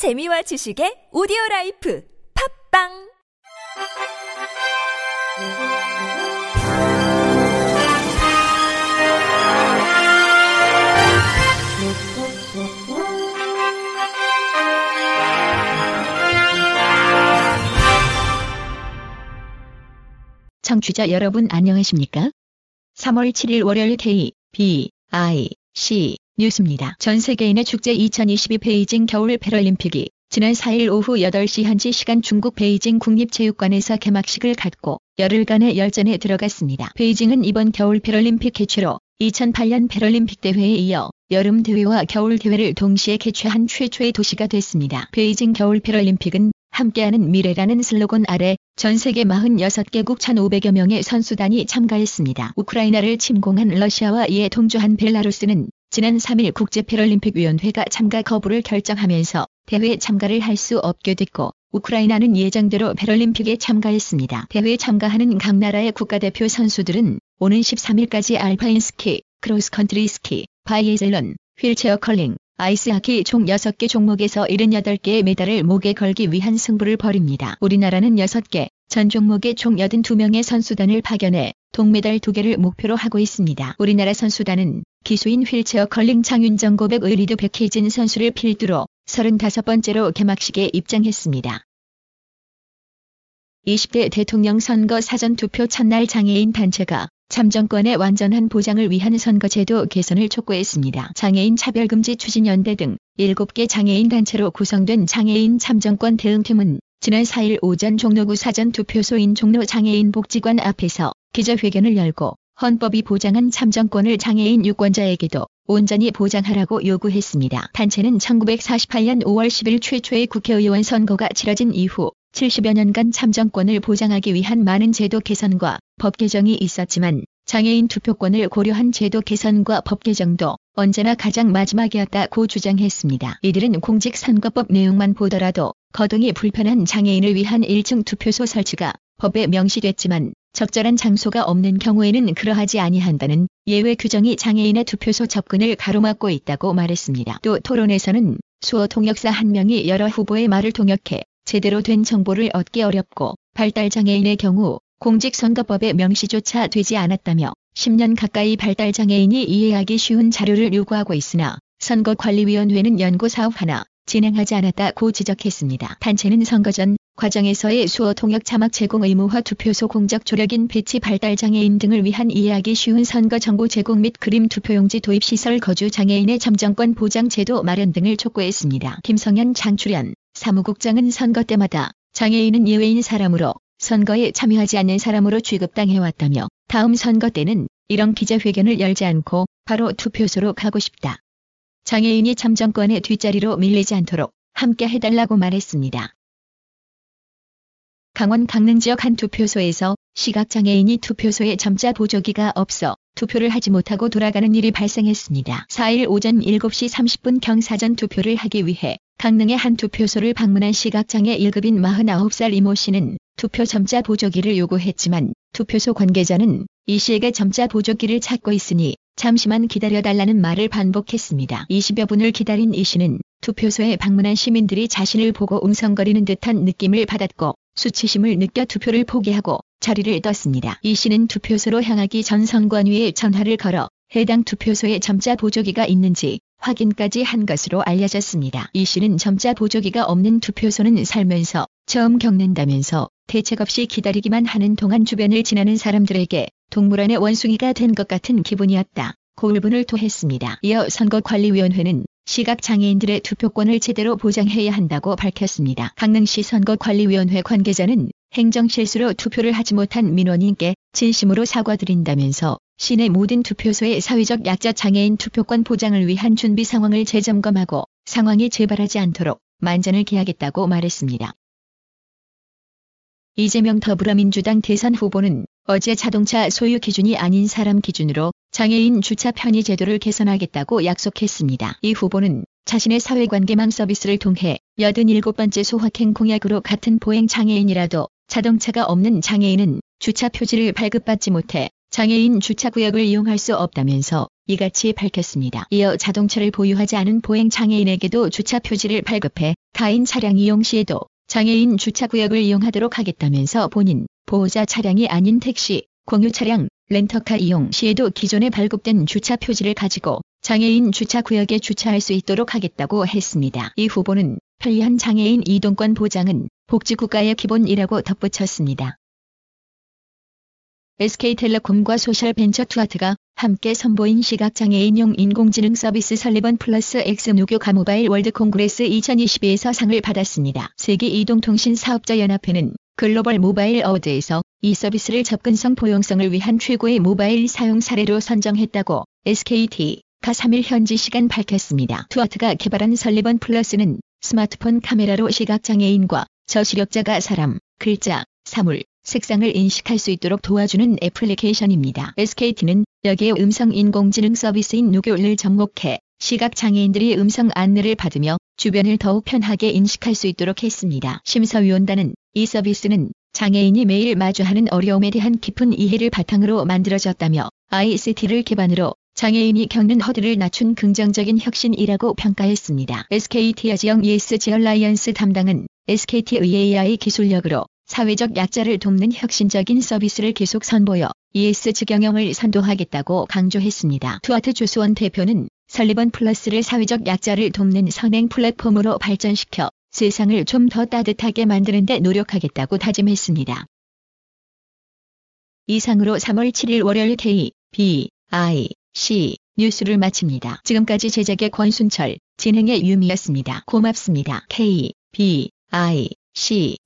재미와 지식의 오디오 라이프 팟빵 청취자 여러분 안녕하십니까? 3월 7일 월요일 K, B, I, C 뉴스입니다. 전 세계인의 축제 2022 베이징 겨울 패럴림픽이 지난 4일 오후 8시 현지 시간 중국 베이징 국립체육관에서 개막식을 갖고 열흘간의 열전에 들어갔습니다. 베이징은 이번 겨울 패럴림픽 개최로 2008년 패럴림픽 대회에 이어 여름 대회와 겨울 대회를 동시에 개최한 최초의 도시가 됐습니다. 베이징 겨울 패럴림픽은 함께하는 미래라는 슬로건 아래 전 세계 46개국 1,500여 명의 선수단이 참가했습니다. 우크라이나를 침공한 러시아와 이에 동조한 벨라루스는 지난 3일 국제패럴림픽위원회가 참가 거부를 결정하면서 대회 참가를 할 수 없게 됐고 우크라이나는 예정대로 패럴림픽에 참가했습니다. 대회에 참가하는 각 나라의 국가대표 선수들은 오는 13일까지 알파인 스키, 크로스컨트리 스키, 바이애슬론, 휠체어 컬링, 아이스하키 총 6개 종목에서 78개의 메달을 목에 걸기 위한 승부를 벌입니다. 우리나라는 6개, 전 종목에 총 82명의 선수단을 파견해 동메달 2개를 목표로 하고 있습니다. 우리나라 선수단은 기수인 휠체어 컬링 장윤정 고백 의 리드 백혜진 선수를 필두로 35번째로 개막식에 입장했습니다. 20대 대통령 선거 사전 투표 첫날 장애인 단체가 참정권의 완전한 보장을 위한 선거제도 개선을 촉구했습니다. 장애인 차별금지 추진연대 등 7개 장애인 단체로 구성된 장애인 참정권 대응팀은 지난 4일 오전 종로구 사전투표소인 종로 장애인 복지관 앞에서 기자회견을 열고 헌법이 보장한 참정권을 장애인 유권자에게도 온전히 보장하라고 요구했습니다. 단체는 1948년 5월 10일 최초의 국회의원 선거가 치러진 이후 70여 년간 참정권을 보장하기 위한 많은 제도 개선과 법 개정이 있었지만 장애인 투표권을 고려한 제도 개선과 법 개정도 언제나 가장 마지막이었다고 주장했습니다. 이들은 공직선거법 내용만 보더라도 거동이 불편한 장애인을 위한 1층 투표소 설치가 법에 명시됐지만 적절한 장소가 없는 경우에는 그러하지 아니한다는 예외 규정이 장애인의 투표소 접근을 가로막고 있다고 말했습니다. 또 토론에서는 수어 통역사 한 명이 여러 후보의 말을 통역해 제대로 된 정보를 얻기 어렵고 발달장애인의 경우 공직선거법의 명시조차 되지 않았다며 10년 가까이 발달장애인이 이해하기 쉬운 자료를 요구하고 있으나 선거관리위원회는 연구 사업 하나 진행하지 않았다고 지적했습니다. 단체는 선거 전 과정에서의 수어 통역 자막 제공 의무화 투표소 공적 조력인 배치 발달 장애인 등을 위한 이해하기 쉬운 선거 정보 제공 및 그림 투표용지 도입 시설 거주 장애인의 점정권 보장 제도 마련 등을 촉구했습니다. 김성현 장출연 사무국장은 선거 때마다 장애인은 예외인 사람으로 선거에 참여하지 않는 사람으로 취급당해왔다며 다음 선거 때는 이런 기자회견을 열지 않고 바로 투표소로 가고 싶다. 장애인이 참정권의 뒷자리로 밀리지 않도록 함께 해달라고 말했습니다. 강원 강릉 지역 한 투표소에서 시각장애인이 투표소에 점자 보조기가 없어 투표를 하지 못하고 돌아가는 일이 발생했습니다. 4일 오전 7시 30분 경 사전 투표를 하기 위해 강릉의 한 투표소를 방문한 시각장애 1급인 49살 이모 씨는 투표 점자 보조기를 요구했지만 투표소 관계자는 이 씨에게 점자 보조기를 찾고 있으니 잠시만 기다려달라는 말을 반복했습니다. 20여 분을 기다린 이 씨는 투표소에 방문한 시민들이 자신을 보고 웅성거리는 듯한 느낌을 받았고 수치심을 느껴 투표를 포기하고 자리를 떴습니다. 이 씨는 투표소로 향하기 전 선관위에 전화를 걸어 해당 투표소에 점자 보조기가 있는지 확인까지 한 것으로 알려졌습니다. 이 씨는 점자 보조기가 없는 투표소는 살면서 처음 겪는다면서 대책 없이 기다리기만 하는 동안 주변을 지나는 사람들에게 동물원의 원숭이가 된 것 같은 기분이었다. 고울분을 토했습니다. 이어 선거관리위원회는 시각장애인들의 투표권을 제대로 보장해야 한다고 밝혔습니다. 강릉시 선거관리위원회 관계자는 행정실수로 투표를 하지 못한 민원인께 진심으로 사과드린다면서 시내 모든 투표소의 사회적 약자 장애인 투표권 보장을 위한 준비 상황을 재점검하고 상황이 재발하지 않도록 만전을 기하겠다고 말했습니다. 이재명 더불어민주당 대선 후보는 어제 자동차 소유 기준이 아닌 사람 기준으로 장애인 주차 편의 제도를 개선하겠다고 약속했습니다. 이 후보는 자신의 사회관계망 서비스를 통해 87번째 소확행 공약으로 같은 보행 장애인이라도 자동차가 없는 장애인은 주차 표지를 발급받지 못해 장애인 주차구역을 이용할 수 없다면서 이같이 밝혔습니다. 이어 자동차를 보유하지 않은 보행 장애인에게도 주차 표지를 발급해 타인 차량 이용 시에도 장애인 주차구역을 이용하도록 하겠다면서 본인, 보호자 차량이 아닌 택시, 공유 차량, 렌터카 이용 시에도 기존에 발급된 주차 표지를 가지고 장애인 주차 구역에 주차할 수 있도록 하겠다고 했습니다. 이 후보는 편리한 장애인 이동권 보장은 복지국가의 기본이라고 덧붙였습니다. SK텔레콤과 소셜벤처 투아트가 함께 선보인 시각장애인용 인공지능 서비스 설리번 플러스 X 누구가 모바일 월드 콩그레스 2022에서 상을 받았습니다. 세계 이동통신 사업자 연합회는 글로벌 모바일 어워드에서 이 서비스를 접근성 포용성을 위한 최고의 모바일 사용 사례로 선정했다고 SKT가 3일 현지 시간 밝혔습니다. 투아트가 개발한 설리번 플러스는 스마트폰 카메라로 시각장애인과 저시력자가 사람, 글자, 사물, 색상을 인식할 수 있도록 도와주는 애플리케이션입니다. SKT는 여기에 음성 인공지능 서비스인 누구를 접목해 시각장애인들이 음성 안내를 받으며 주변을 더욱 편하게 인식할 수 있도록 했습니다. 심사위원단은 이 서비스는 장애인이 매일 마주하는 어려움에 대한 깊은 이해를 바탕으로 만들어졌다며 ICT를 기반으로 장애인이 겪는 허들을 낮춘 긍정적인 혁신이라고 평가했습니다. SKT 여지영 ESG alliance 담당은 SKT의 AI 기술력으로 사회적 약자를 돕는 혁신적인 서비스를 계속 선보여 ESG 경영을 선도하겠다고 강조했습니다. 투아트 조수원 대표는 설리번 플러스를 사회적 약자를 돕는 선행 플랫폼으로 발전시켜 세상을 좀 더 따뜻하게 만드는 데 노력하겠다고 다짐했습니다. 이상으로 3월 7일 월요일 K, B, I, C 뉴스를 마칩니다. 지금까지 제작의 권순철, 진행의 유미였습니다. 고맙습니다. K, B, I, C